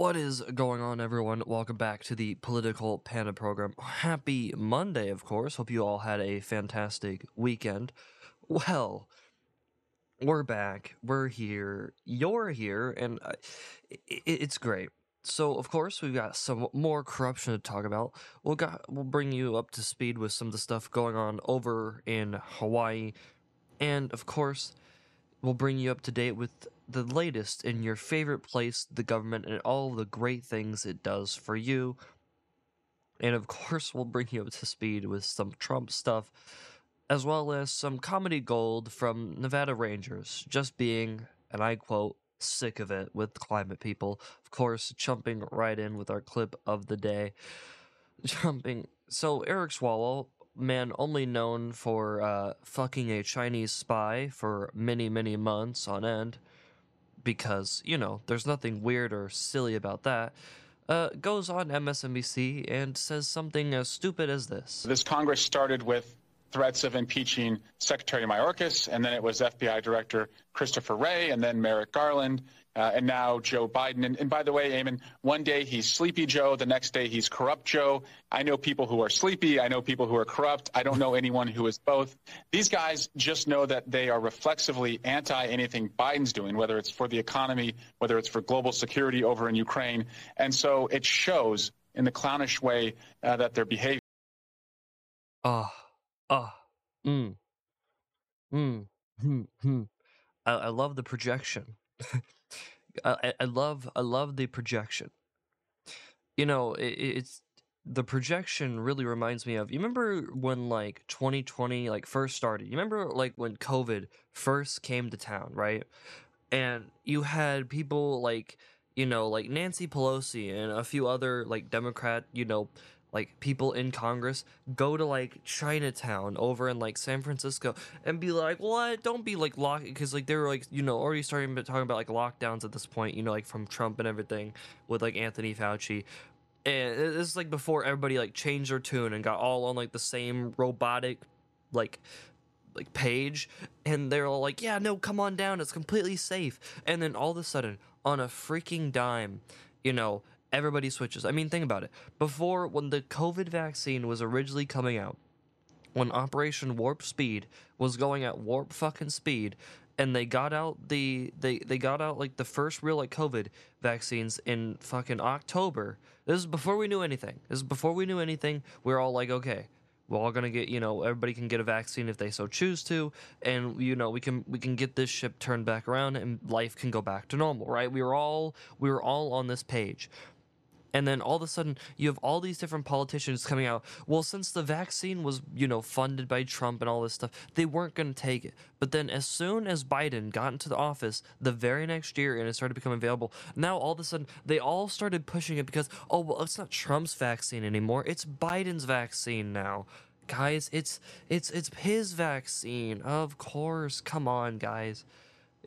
What is going on, everyone? Welcome back to the Political Panda program. Happy Monday, of course. Hope you all had a fantastic weekend. Well, we're back. We're here. You're here, and uh, it's great. So, of course, we've got some more corruption to talk about. We'll got we'll bring you up to speed with some of the stuff going on over in Hawaii, and of course, we'll bring you up to date with the latest in your favorite place, the government, and all the great things it does for you. And of course, we'll bring you up to speed with some Trump stuff, as well as some comedy gold from Nevada Rangers, just being, and I quote, sick of it with climate people. Of course, jumping right in with our clip of the day. Jumping. So, Eric Swalwell, man only known for uh, fucking a Chinese spy for many, many months on end, because, you know, there's nothing weird or silly about that, uh, goes on MSNBC and says something as stupid as this. This Congress started with threats of impeaching Secretary Mayorkas, and then it was FBI Director Christopher Wray, and then Merrick Garland, uh, and now Joe Biden. And, and by the way, Ayman, one day he's Sleepy Joe, the next day he's Corrupt Joe. I know people who are sleepy. I know people who are corrupt. I don't know anyone who is both. These guys just know that they are reflexively anti anything Biden's doing, whether it's for the economy, whether it's for global security over in Ukraine. And so it shows in the clownish way uh, that they're behaving. Ah, ah, mm, mm, hmm, hmm. I, I love the projection. I, I- love, I love the projection. You know, it, it's the projection really reminds me of. You remember when like 2020 like first started? You remember like when COVID first came to town, right? And you had people like you know like Nancy Pelosi and a few other like Democrat, you know, like people in Congress go to like Chinatown over in like San Francisco and be like, "What? Don't be like lock," because like they were like you know already starting to talking about like lockdowns at this point, you know, like from Trump and everything with like Anthony Fauci. And this is like before everybody like changed their tune and got all on like the same robotic like like page and they're all like yeah no come on down it's completely safe and then all of a sudden on a freaking dime you know everybody switches. I mean think about it. Before when the covid vaccine was originally coming out when operation warp speed was going at warp fucking speed and they got out the they they got out like the first real like covid vaccines in fucking october this is before we knew anything. This is before we knew anything. We are all like okay we're all gonna get you know everybody can get a vaccine if they so choose to and you know we can we can get this ship turned back around and life can go back to normal right? We were all we were all on this page and then all of a sudden you have all these different politicians coming out. Well since the vaccine was you know funded by trump and all this stuff they weren't going to take it. But then as soon as biden got into the office the very next year and it started becoming available now all of a sudden they all started pushing it because oh well it's not trump's vaccine anymore. It's biden's vaccine now. Guys it's it's it's his vaccine. Of course. Come on guys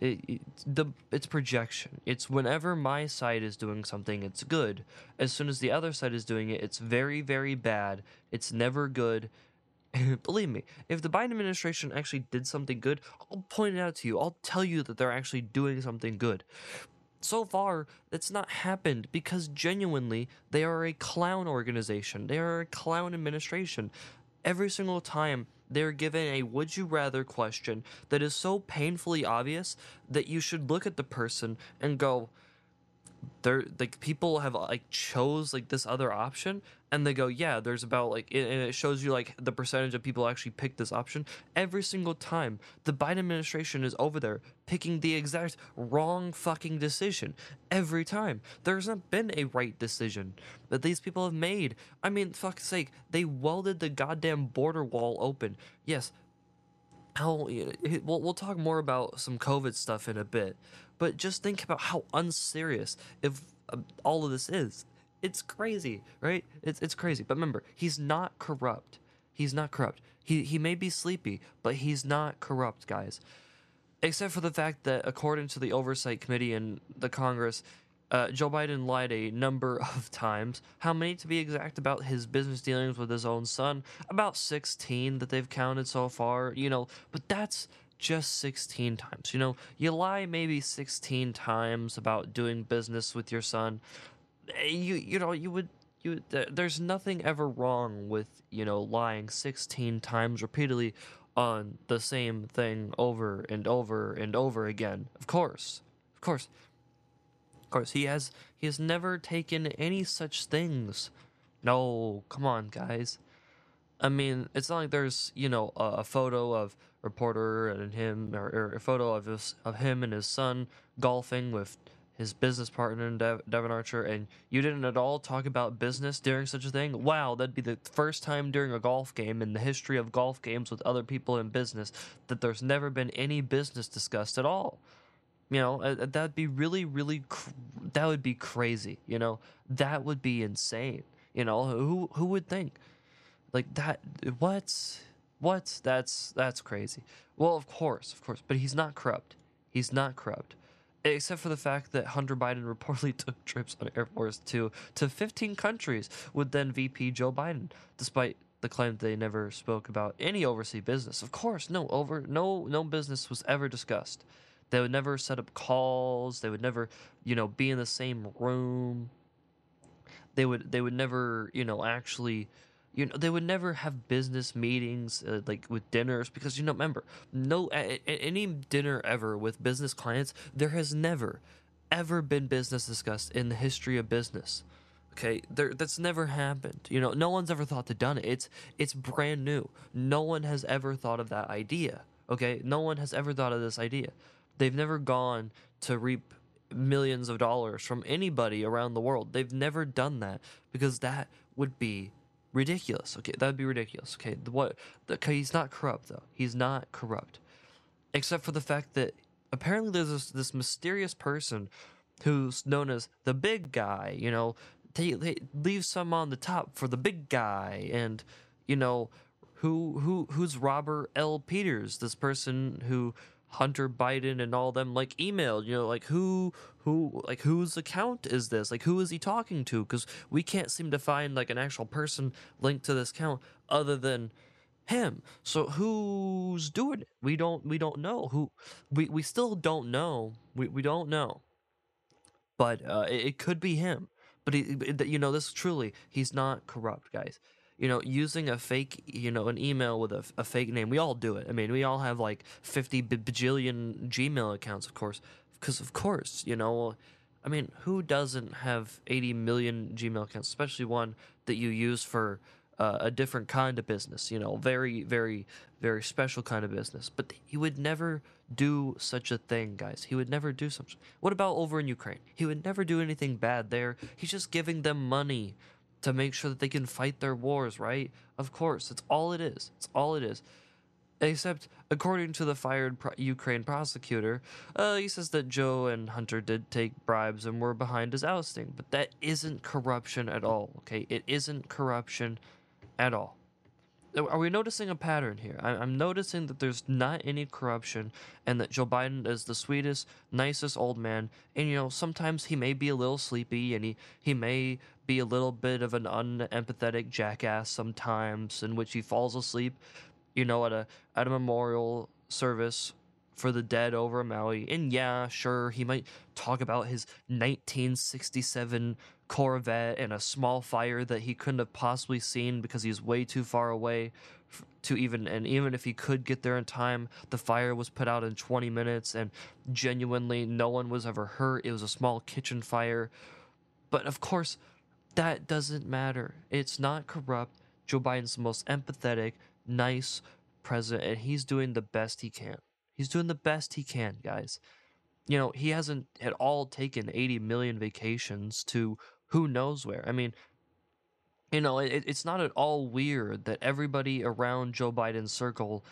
it, it's the it's projection. It's whenever my side is doing something, it's good. As soon as the other side is doing it, it's very very bad. It's never good. Believe me, if the Biden administration actually did something good, I'll point it out to you. I'll tell you that they're actually doing something good. So far, that's not happened because genuinely they are a clown organization. They are a clown administration. Every single time they're given a would you rather question that is so painfully obvious that you should look at the person and go, they're like people have like chose like this other option and they go yeah there's about like and it shows you like the percentage of people actually pick this option. Every single time the biden administration is over there picking the exact wrong fucking decision. Every time. There's not been a right decision that these people have made. I mean fuck's sake they welded the goddamn border wall open. Yes. How eh, eh, we'll, we'll talk more about some covid stuff in a bit but just think about how unserious if uh, all of this is. It's crazy right? It's, it's crazy. But remember he's not corrupt. He's not corrupt. He, he may be sleepy but he's not corrupt guys. Except for the fact that according to the oversight committee in the congress uh, Joe Biden lied a number of times. How many to be exact about his business dealings with his own son? About 16 that they've counted so far, you know, but that's just 16 times. You know, you lie maybe 16 times about doing business with your son. eh, you you know you would you there's nothing ever wrong with you know lying 16 times repeatedly on the same thing over and over and over again of course of course of course he has he has never taken any such things no come on guys i mean it's not like there's you know a, a photo of reporter and him or, or a photo of his, of him and his son golfing with his business partner Dev, Devon Archer, and you didn't at all talk about business during such a thing. Wow, that'd be the first time during a golf game in the history of golf games with other people in business that there's never been any business discussed at all. You know, uh, that'd be really, really, cr- that would be crazy. You know, that would be insane. You know, who who would think like that? What? What? That's that's crazy. Well, of course, of course, but he's not corrupt. He's not corrupt except for the fact that Hunter Biden reportedly took trips on Air Force Two to 15 countries with then VP Joe Biden, despite the claim that they never spoke about any overseas business. Of course, no over no no business was ever discussed. They would never set up calls. They would never, you know, be in the same room. They would they would never, you know, actually you know they would never have business meetings uh, like with dinners because you know remember no a, a, any dinner ever with business clients there has never ever been business discussed in the history of business. Okay? There that's never happened. You know no one's ever thought to done it. It's it's brand new. No one has ever thought of that idea. Okay? No one has ever thought of this idea. They've never gone to reap millions of dollars from anybody around the world. They've never done that because that would be ridiculous. Okay, that'd be ridiculous. Okay, the, what? The, okay, he's not corrupt though. He's not corrupt, except for the fact that apparently there's this, this mysterious person who's known as the big guy. You know, they, they leave some on the top for the big guy, and you know, who who who's Robert L. Peters? This person who Hunter Biden and all them like emailed, you know, like who who like whose account is this? Like who is he talking to? Because we can't seem to find like an actual person linked to this account other than him. So who's doing it? We don't we don't know who we we still don't know. We we don't know. But uh, it, it could be him. But he, you know, this truly, he's not corrupt, guys you know, using a fake, you know, an email with a, a fake name. We all do it. I mean, we all have like 50 bajillion Gmail accounts, of course. Because, of course, you know, I mean, who doesn't have 80 million Gmail accounts, especially one that you use for uh, a different kind of business, you know, very, very, very special kind of business. But he would never do such a thing, guys. He would never do something. What about over in Ukraine? He would never do anything bad there. He's just giving them money to make sure that they can fight their wars, right? Of course, it's all it is. It's all it is. Except, according to the fired pro- Ukraine prosecutor, uh, he says that Joe and Hunter did take bribes and were behind his ousting. But that isn't corruption at all, okay? It isn't corruption at all. Are we noticing a pattern here? I'm noticing that there's not any corruption and that Joe Biden is the sweetest, nicest old man. And, you know, sometimes he may be a little sleepy and he, he may be a little bit of an unempathetic jackass sometimes in which he falls asleep, you know, at a at a memorial service for the dead over Maui. And yeah, sure, he might talk about his 1967 Corvette and a small fire that he couldn't have possibly seen because he's way too far away to even and even if he could get there in time, the fire was put out in 20 minutes and genuinely no one was ever hurt. It was a small kitchen fire. But of course, that doesn't matter. It's not corrupt. Joe Biden's the most empathetic, nice president, and he's doing the best he can. He's doing the best he can, guys. You know, he hasn't at all taken 80 million vacations to who knows where. I mean, you know, it, it's not at all weird that everybody around Joe Biden's circle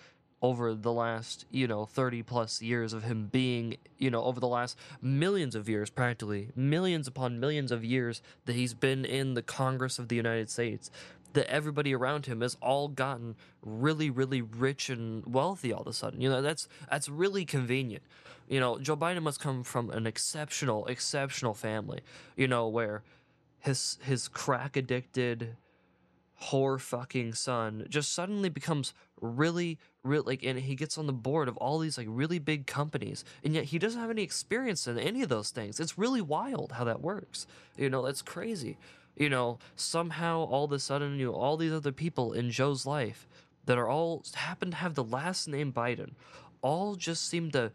over the last, you know, 30 plus years of him being, you know, over the last millions of years, practically, millions upon millions of years that he's been in the Congress of the United States, that everybody around him has all gotten really, really rich and wealthy all of a sudden. You know, that's that's really convenient. You know, Joe Biden must come from an exceptional, exceptional family, you know, where his his crack addicted whore fucking son just suddenly becomes really really like and he gets on the board of all these like really big companies and yet he doesn't have any experience in any of those things. It's really wild how that works. You know that's crazy. You know somehow all of a sudden you know all these other people in joe's life that are all happen to have the last name biden all just seem to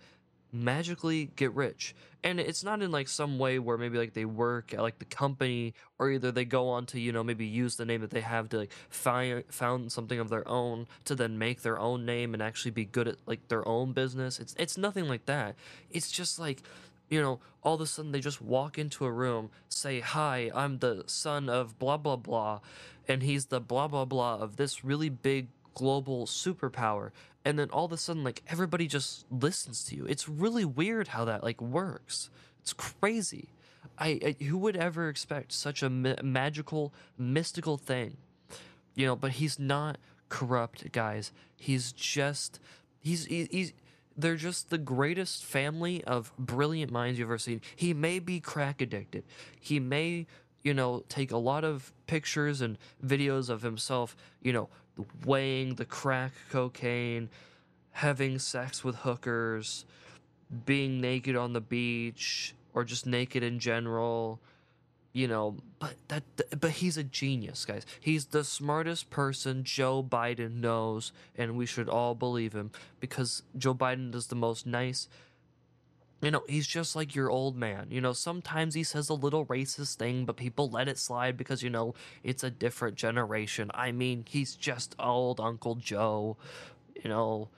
magically get rich. And it's not in like some way where maybe like they work at like the company or either they go on to you know maybe use the name that they have to like find found something of their own to then make their own name and actually be good at like their own business. It's it's nothing like that. It's just like you know all of a sudden they just walk into a room say hi i'm the son of blah blah blah and he's the blah blah blah of this really big global superpower and then all of a sudden like everybody just listens to you. It's really weird how that like works. It's crazy. I, I who would ever expect such a ma- magical mystical thing? You know but he's not corrupt guys. He's just he's he- he's they're just the greatest family of brilliant minds you've ever seen. He may be crack addicted. He may you know take a lot of pictures and videos of himself you know weighing the crack cocaine, having sex with hookers, being naked on the beach, or just naked in general. You know, but that but he's a genius, guys. He's the smartest person Joe Biden knows, and we should all believe him because Joe Biden is the most nice, you know, he's just like your old man. You know, sometimes he says a little racist thing, but people let it slide because, you know, it's a different generation. I mean, he's just old Uncle Joe. You know,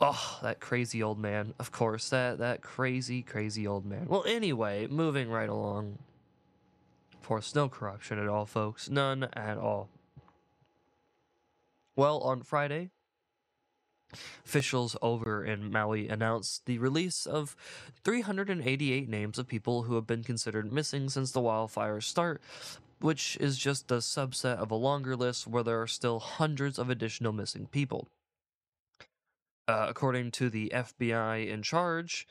oh, that crazy old man. Of course, that that crazy, crazy old man. Well, anyway, moving right along. Of course, no corruption at all, folks. None at all. Well, on Friday, Officials over in Maui announced the release of 388 names of people who have been considered missing since the wildfires start, which is just a subset of a longer list where there are still hundreds of additional missing people. Uh, according to the FBI in charge,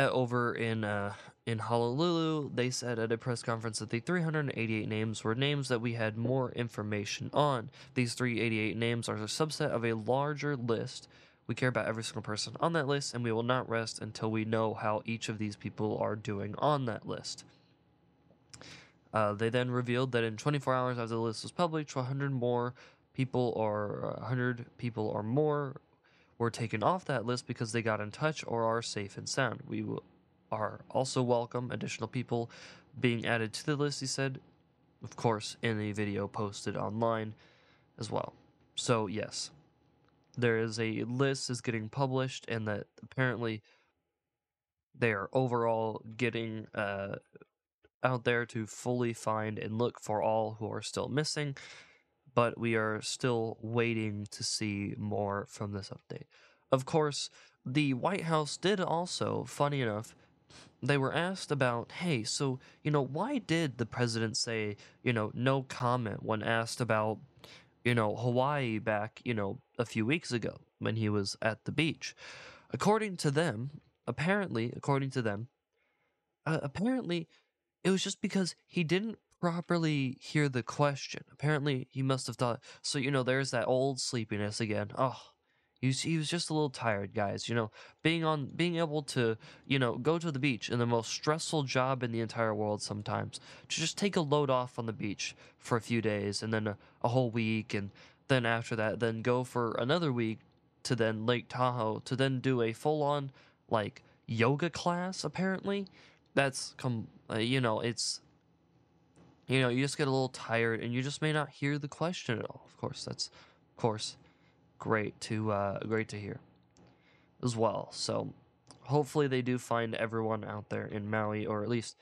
uh, over in uh, in Honolulu, they said at a press conference that the 388 names were names that we had more information on. These 388 names are a subset of a larger list. We care about every single person on that list, and we will not rest until we know how each of these people are doing on that list. Uh, they then revealed that in 24 hours after the list was published, 100 more people or 100 people or more were taken off that list because they got in touch or are safe and sound. We are also welcome additional people being added to the list, he said, of course, in a video posted online as well. So, yes, there is a list is getting published, and that apparently they are overall getting uh, out there to fully find and look for all who are still missing but we are still waiting to see more from this update. Of course, the White House did also, funny enough, they were asked about, hey, so, you know, why did the president say, you know, no comment when asked about, you know, Hawaii back, you know, a few weeks ago when he was at the beach? According to them, apparently, according to them, uh, apparently, it was just because he didn't properly hear the question. Apparently, he must have thought. So you know, there's that old sleepiness again. Oh, he was, just a little tired, guys. You know, being on, being able to, you know, go to the beach in the most stressful job in the entire world. Sometimes to just take a load off on the beach for a few days, and then a, a whole week, and then after that, then go for another week to then Lake Tahoe to then do a full on like yoga class. Apparently, that's come. Uh, you know, it's you know, you just get a little tired and you just may not hear the question at all. Of course, that's of course great to uh, great to hear as well. So hopefully they do find everyone out there in Maui, or at least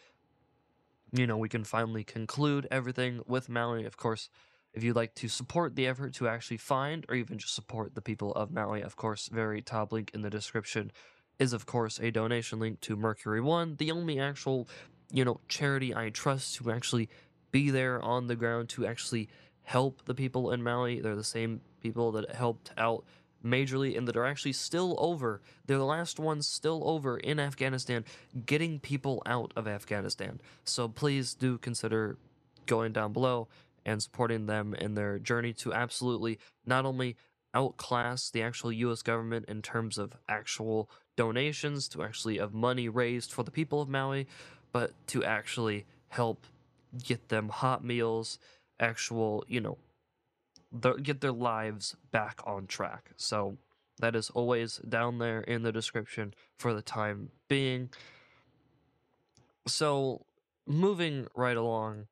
you know we can finally conclude everything with Maui. Of course, if you'd like to support the effort to actually find, or even just support the people of Maui, of course, very top link in the description is of course a donation link to Mercury One, the only actual you know charity I trust to actually be there on the ground to actually help the people in Maui. They're the same people that helped out majorly and that are actually still over. They're the last ones still over in Afghanistan, getting people out of Afghanistan. So please do consider going down below and supporting them in their journey to absolutely not only outclass the actual US government in terms of actual donations, to actually of money raised for the people of Maui, but to actually help get them hot meals, actual, you know, get their lives back on track. So that is always down there in the description for the time being. So moving right along.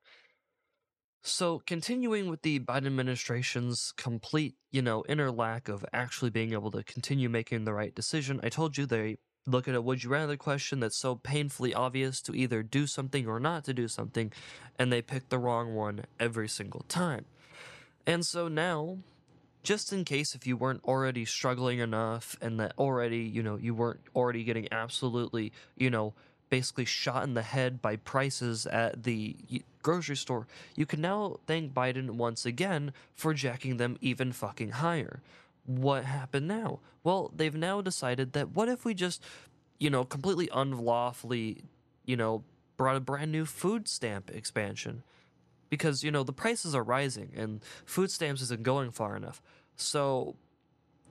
So, continuing with the Biden administration's complete, you know, inner lack of actually being able to continue making the right decision, I told you they look at a would you rather question that's so painfully obvious to either do something or not to do something, and they pick the wrong one every single time. And so now, just in case if you weren't already struggling enough and that already, you know, you weren't already getting absolutely, you know, basically shot in the head by prices at the grocery store, you can now thank Biden once again for jacking them even fucking higher. What happened now? Well, they've now decided that what if we just, you know, completely unlawfully, you know, brought a brand new food stamp expansion? Because, you know, the prices are rising and food stamps isn't going far enough. So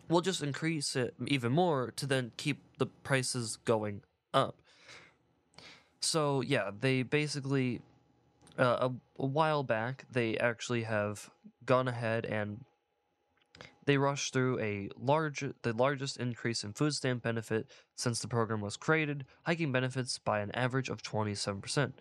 we'll just increase it even more to then keep the prices going up. So yeah, they basically uh, a, a while back they actually have gone ahead and they rushed through a large the largest increase in food stamp benefit since the program was created, hiking benefits by an average of 27%.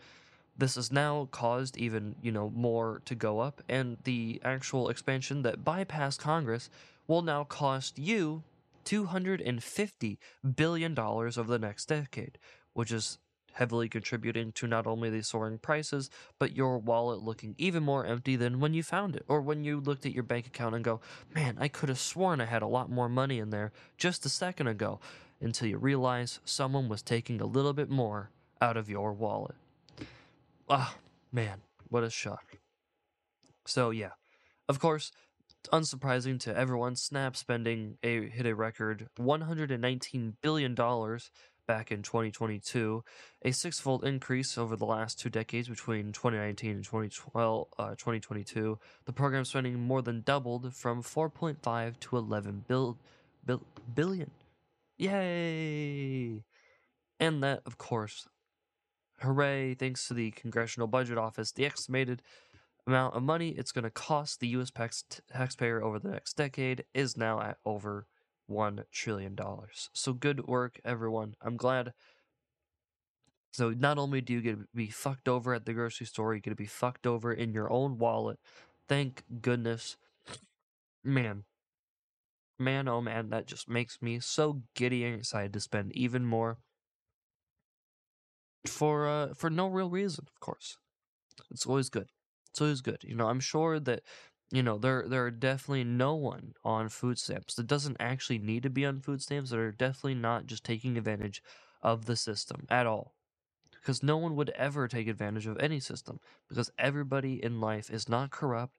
This has now caused even, you know, more to go up and the actual expansion that bypassed Congress will now cost you 250 billion dollars over the next decade, which is heavily contributing to not only the soaring prices, but your wallet looking even more empty than when you found it, or when you looked at your bank account and go, man, I could have sworn I had a lot more money in there just a second ago, until you realize someone was taking a little bit more out of your wallet. Ah, man, what a shock. So, yeah, of course, unsurprising to everyone, Snap spending a hit a record $119 billion back in 2022, a six-fold increase over the last two decades between 2019 and 2012, uh, 2022. The program spending more than doubled from 4.5 to 11 bil- bil- billion. Yay! And that, of course, hooray, thanks to the Congressional Budget Office, the estimated amount of money it's going to cost the U.S. taxpayer over the next decade is now at over $1 trillion. So good work, everyone. I'm glad. So not only do you get to be fucked over at the grocery store, you get to be fucked over in your own wallet. Thank goodness. Man. Man, oh man, that just makes me so giddy and excited to spend even more for uh for no real reason, of course. It's always good. It's always good. You know, I'm sure that you know there there are definitely no one on food stamps that doesn't actually need to be on food stamps that are definitely not just taking advantage of the system at all. Because no one would ever take advantage of any system because everybody in life is not corrupt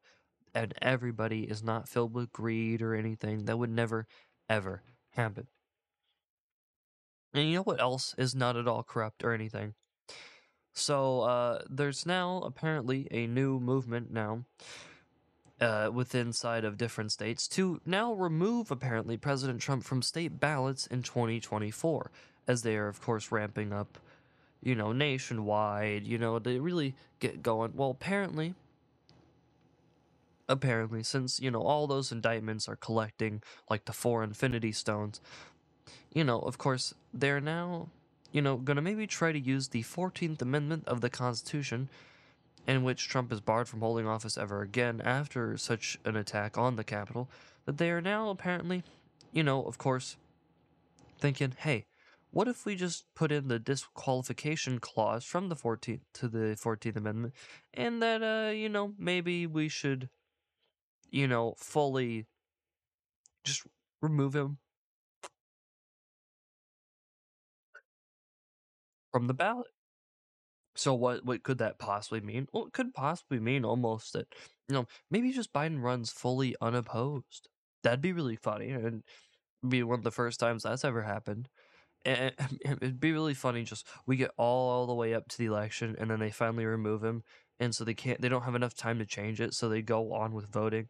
and everybody is not filled with greed or anything. That would never ever happen. And you know what else is not at all corrupt or anything? So uh, there's now apparently a new movement now uh, within side of different states to now remove apparently President Trump from state ballots in 2024, as they are of course ramping up, you know, nationwide. You know, they really get going. Well, apparently, apparently, since you know all those indictments are collecting like the four Infinity Stones, you know, of course, they're now, you know, gonna maybe try to use the 14th Amendment of the Constitution in which Trump is barred from holding office ever again after such an attack on the Capitol, that they are now apparently, you know, of course, thinking, hey, what if we just put in the disqualification clause from the 14th to the 14th Amendment and that, uh, you know, maybe we should, you know, fully just remove him from the ballot. So what what could that possibly mean? Well, it could possibly mean almost that you know maybe just Biden runs fully unopposed. That'd be really funny and be one of the first times that's ever happened. And it'd be really funny. Just we get all, all the way up to the election, and then they finally remove him, and so they can't. They don't have enough time to change it, so they go on with voting.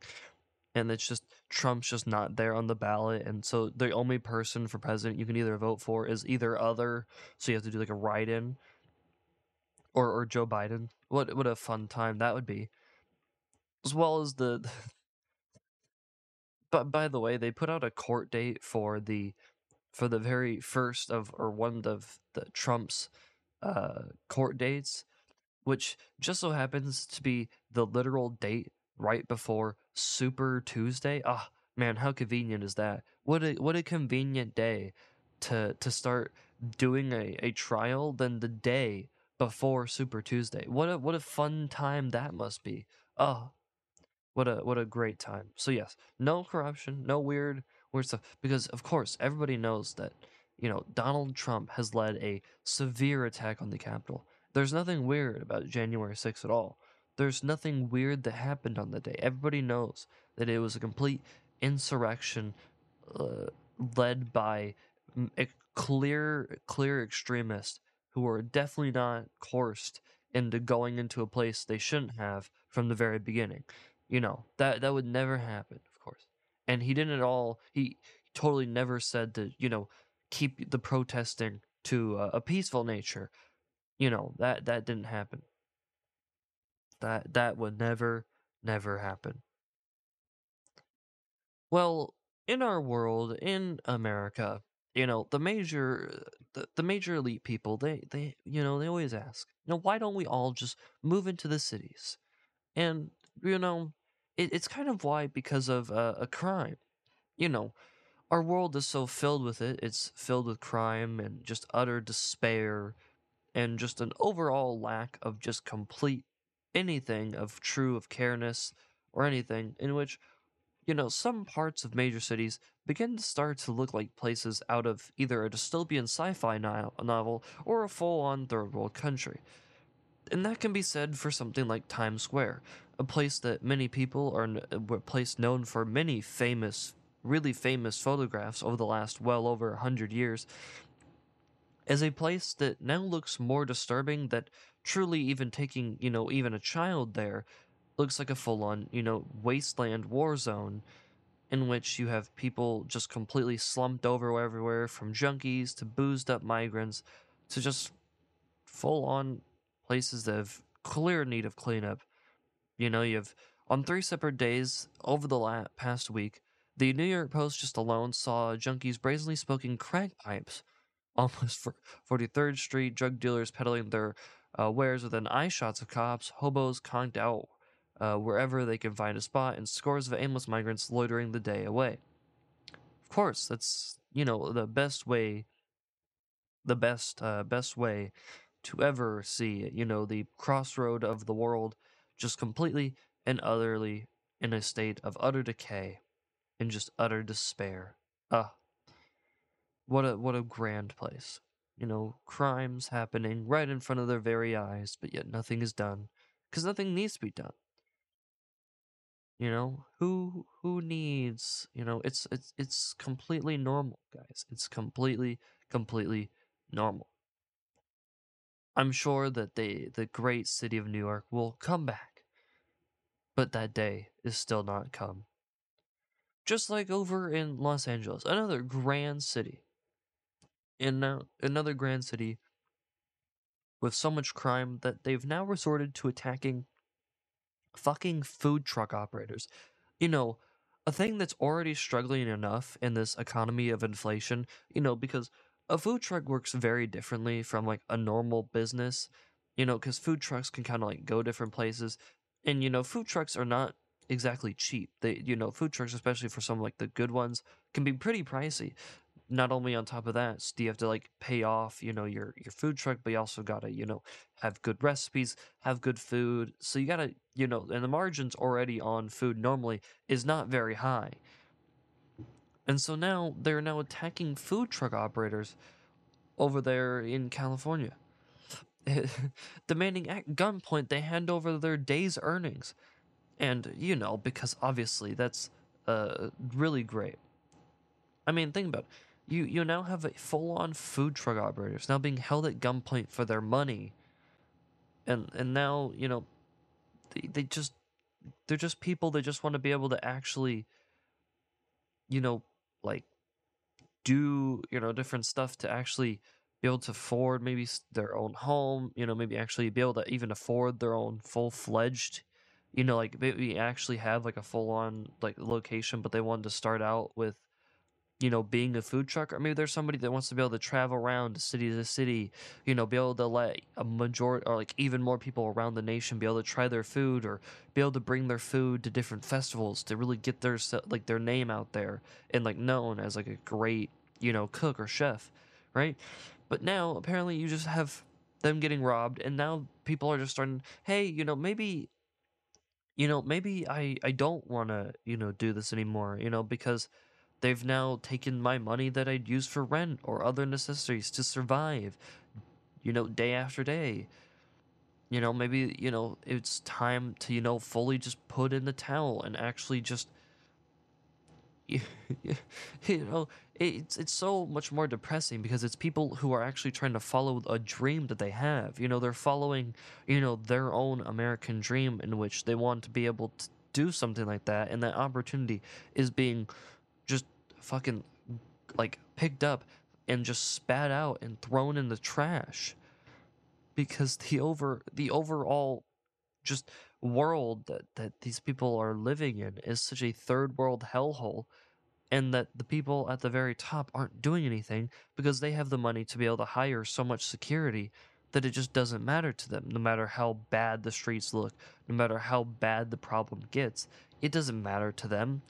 and it's just Trump's just not there on the ballot, and so the only person for president you can either vote for is either other, so you have to do like a write-in, or or Joe Biden. What what a fun time that would be, as well as the. but by the way, they put out a court date for the for the very first of or one of the Trump's uh, court dates, which just so happens to be the literal date right before Super Tuesday. Ah, man, how convenient is that? What a what a convenient day to to start doing a, a trial than the day before Super Tuesday. What a what a fun time that must be. Oh, what a what a great time. So yes, no corruption, no weird weird stuff because of course everybody knows that you know Donald Trump has led a severe attack on the Capitol. There's nothing weird about January 6th at all. There's nothing weird that happened on the day. Everybody knows that it was a complete insurrection uh, led by a clear, clear extremists who were definitely not coerced into going into a place they shouldn't have from the very beginning. You know that that would never happen, of course. And he didn't at all. He totally never said to you know keep the protesting to a, a peaceful nature. You know that that didn't happen. That that would never, never happen. Well, in our world, in America, you know, the major the, the major elite people, they they you know, they always ask, you know, why don't we all just move into the cities? And you know, it, it's kind of why because of uh, a crime. You know, our world is so filled with it. It's filled with crime and just utter despair and just an overall lack of just complete anything of true of careness or anything in which you know some parts of major cities begin to start to look like places out of either a dystopian sci-fi no- novel or a full-on third world country. And that can be said for something like times square a place that many people are a uh, place known for many famous really famous photographs over the last well over a hundred years as a place that now looks more disturbing that truly even taking, you know, even a child there looks like a full on, you know, wasteland war zone in which you have people just completely slumped over everywhere from junkies to boozed up migrants to just full on places that have clear need of cleanup. You know, you have on three separate days over the la- past week, the New York Post just alone saw junkies brazenly smoking crack pipes almost for 43rd Street, drug dealers peddling their uh, wares within eye shots of cops, hobos conked out uh, wherever they can find a spot, and scores of aimless migrants loitering the day away. Of course, that's you know the best way, the best uh, best way to ever see you know the crossroad of the world, just completely and utterly in a state of utter decay, and just utter despair. Ah, what a what a grand place. You know, crimes happening right in front of their very eyes, but yet nothing is done because nothing needs to be done. You know, who who needs, you know, it's it's it's completely normal, guys. It's completely completely normal. I'm sure that they the great city of New York will come back. But that day is still not come. Just like over in Los Angeles, another grand city in uh, another grand city with so much crime that they've now resorted to attacking fucking food truck operators. You know, a thing that's already struggling enough in this economy of inflation, you know, because a food truck works very differently from like a normal business, you know, because food trucks can kind of like go different places. And, you know, food trucks are not exactly cheap. They, you know, food trucks, especially for some like the good ones, can be pretty pricey not only on top of that, do you have to like pay off, you know, your your food truck, but you also gotta, you know, have good recipes, have good food. So you gotta, you know, and the margins already on food normally is not very high. And so now they're now attacking food truck operators over there in California. Demanding at gunpoint they hand over their day's earnings. And, you know, because obviously that's uh, really great. I mean, think about it you you now have a full-on food truck operators now being held at gunpoint for their money and and now you know they, they just they're just people that just want to be able to actually, you know, like do you know different stuff to actually be able to afford maybe their own home. You know, maybe actually be able to even afford their own full fledged. You know, like maybe actually have like a full on like location, but they wanted to start out with you know, being a food truck, or maybe there's somebody that wants to be able to travel around city to city, you know, be able to let a majority or like even more people around the nation be able to try their food or be able to bring their food to different festivals to really get their like their name out there and like known as like a great, you know, cook or chef, right? But now apparently you just have them getting robbed and now people are just starting, hey, you know, maybe you know, maybe I I don't want to, you know, do this anymore, you know, because they've now taken my money that I'd use for rent or other necessities to survive, you know, day after day. You know, maybe, you know, it's time to, you know, fully just put in the towel and actually just you know it's it's so much more depressing because it's people who are actually trying to follow a dream that they have you know they're following you know their own american dream in which they want to be able to do something like that and that opportunity is being just fucking like picked up and just spat out and thrown in the trash. Because the over the overall just world that, that these people are living in is such a third world hellhole and that the people at the very top aren't doing anything because they have the money to be able to hire so much security that it just doesn't matter to them no matter how bad the streets look no matter how bad the problem gets. It doesn't matter to them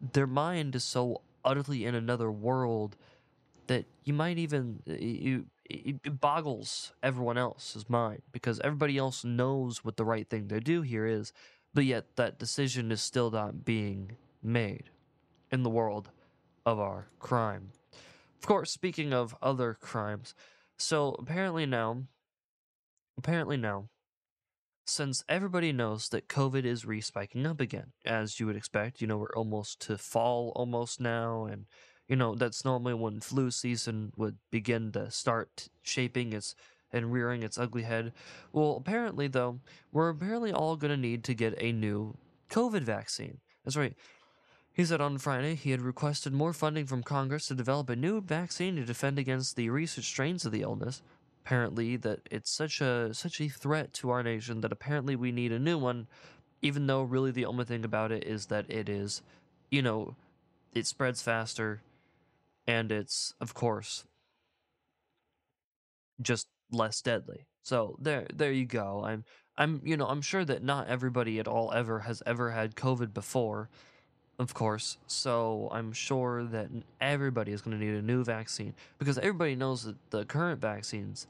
their mind is so utterly in another world that you might even you it, it boggles everyone else's mind because everybody else knows what the right thing to do here is but yet that decision is still not being made in the world of our crime. Of course speaking of other crimes so apparently now apparently now since everybody knows that COVID is respiking up again, as you would expect, you know, we're almost to fall almost now, and you know, that's normally when flu season would begin to start shaping its and rearing its ugly head. Well, apparently, though, we're apparently all going to need to get a new COVID vaccine. That's right. He said on Friday he had requested more funding from Congress to develop a new vaccine to defend against the recent strains of the illness apparently that it's such a such a threat to our nation that apparently we need a new one even though really the only thing about it is that it is you know it spreads faster and it's of course just less deadly. So there there you go. I'm i'm you know i'm sure that not everybody at all ever has ever had covid before of course so i'm sure that everybody is going to need a new vaccine because everybody knows that the current vaccines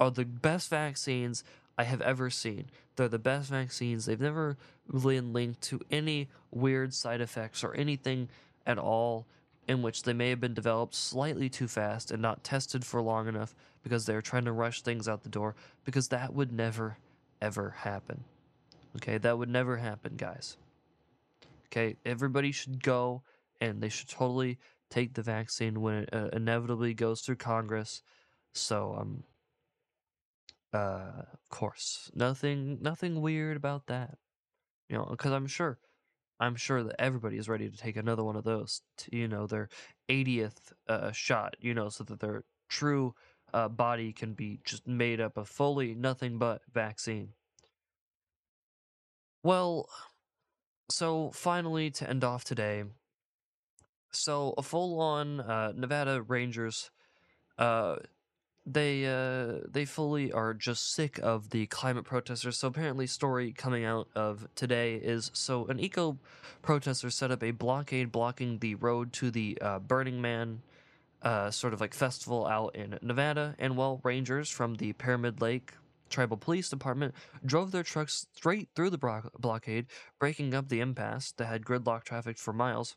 are the best vaccines I have ever seen. They're the best vaccines. They've never been linked to any weird side effects or anything at all in which they may have been developed slightly too fast and not tested for long enough because they're trying to rush things out the door because that would never ever happen. Okay, that would never happen, guys. Okay, everybody should go and they should totally take the vaccine when it uh, inevitably goes through Congress. So, um, uh, of course, nothing, nothing weird about that. You know, because I'm sure, I'm sure that everybody is ready to take another one of those. To, you know, their 80th uh, shot. You know, so that their true uh, body can be just made up of fully nothing but vaccine. Well, so finally to end off today, so a full-on uh, Nevada Rangers uh, they uh they fully are just sick of the climate protesters. So apparently story coming out of today is so an eco protester set up a blockade blocking the road to the uh, burning man uh, sort of like festival out in nevada. And while rangers from the pyramid lake tribal police department drove their trucks straight through the blockade breaking up the impasse that had gridlock traffic for miles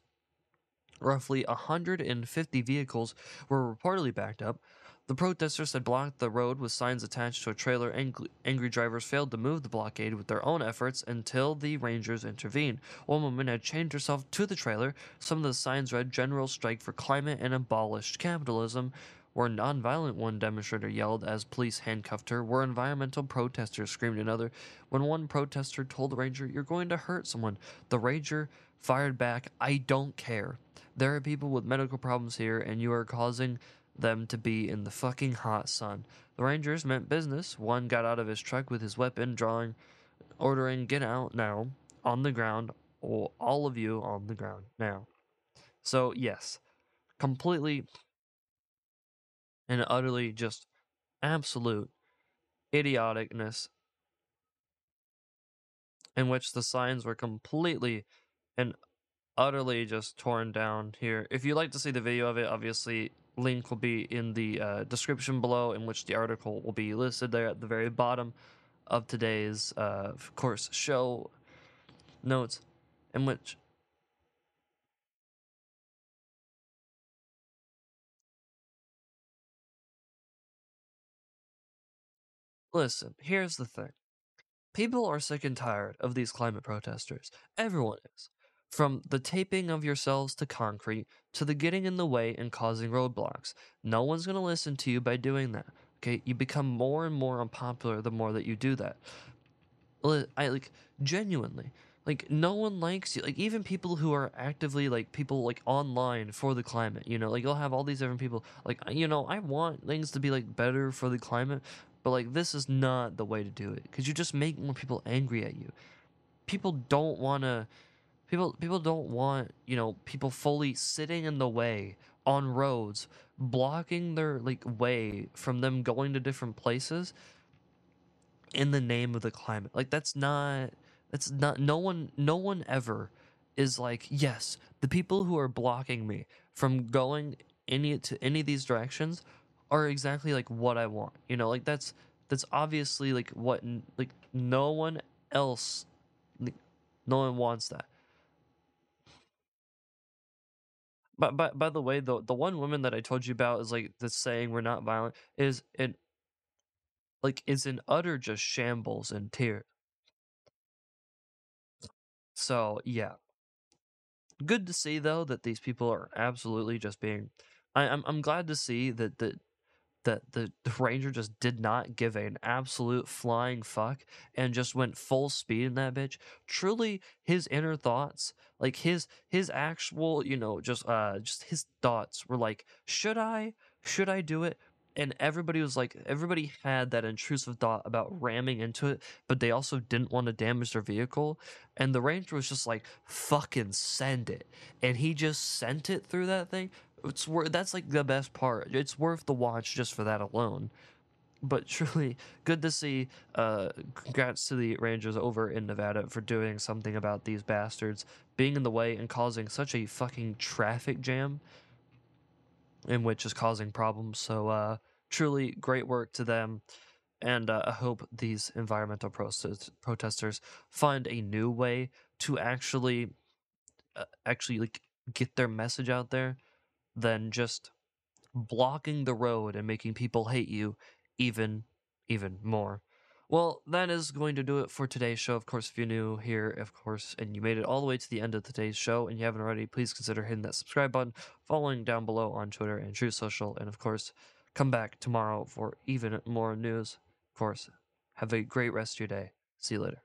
roughly 150 vehicles were reportedly backed up the protesters had blocked the road with signs attached to a trailer. Ang- angry drivers failed to move the blockade with their own efforts until the Rangers intervened. One woman had chained herself to the trailer. Some of the signs read General Strike for Climate and Abolished Capitalism, We're nonviolent, one demonstrator yelled as police handcuffed her. We're environmental protesters, screamed another. When one protester told the ranger, You're going to hurt someone, the ranger fired back, I don't care. There are people with medical problems here, and you are causing them to be in the fucking hot sun. The rangers meant business. One got out of his truck with his weapon, drawing, ordering, Get out now, on the ground, all of you on the ground now. So, yes, completely and utterly just absolute idioticness in which the signs were completely and utterly just torn down here. If you'd like to see the video of it, obviously link will be in the uh, description below in which the article will be listed there at the very bottom of today's uh, of course show notes in which Listen, here's the thing. People are sick and tired of these climate protesters. Everyone is. From the taping of yourselves to concrete to the getting in the way and causing roadblocks. No one's going to listen to you by doing that. Okay? You become more and more unpopular the more that you do that. I like genuinely like no one likes you like even people who are actively like people like online for the climate you know like you'll have all these different people like you know i want things to be like better for the climate but like this is not the way to do it because you just make more people angry at you. People don't want to people people don't want you know people fully sitting in the way on roads blocking their like way from them going to different places in the name of the climate. Like that's not that's not no one no one ever is like, yes, the people who are blocking me from going any to any of these directions are exactly like what I want. You know, like that's that's obviously like what like no one else like, no one wants that. But by, by the way, the the one woman that I told you about is like the saying we're not violent is it like is in utter just shambles and tears. So, yeah. Good to see though that these people are absolutely just being I, I'm I'm glad to see that that that the, ranger just did not give an absolute flying fuck and just went full speed in that bitch. Truly his inner thoughts, like his his actual, you know, just uh just his thoughts were like, should I? Should I do it? and everybody was like everybody had that intrusive thought about ramming into it but they also didn't want to damage their vehicle and the ranger was just like fucking send it and he just sent it through that thing it's worth that's like the best part it's worth the watch just for that alone but truly good to see uh congrats to the rangers over in nevada for doing something about these bastards being in the way and causing such a fucking traffic jam in which is causing problems. So, uh, truly great work to them. And uh, I hope these environmental protest- protesters find a new way to actually, uh, actually like get their message out there than just blocking the road and making people hate you even, even more. Well, that is going to do it for today's show. Of course, if you're new here, of course, and you made it all the way to the end of today's show and you haven't already, please consider hitting that subscribe button, following down below on Twitter and Truth Social, and of course, come back tomorrow for even more news. Of course, have a great rest of your day. See you later.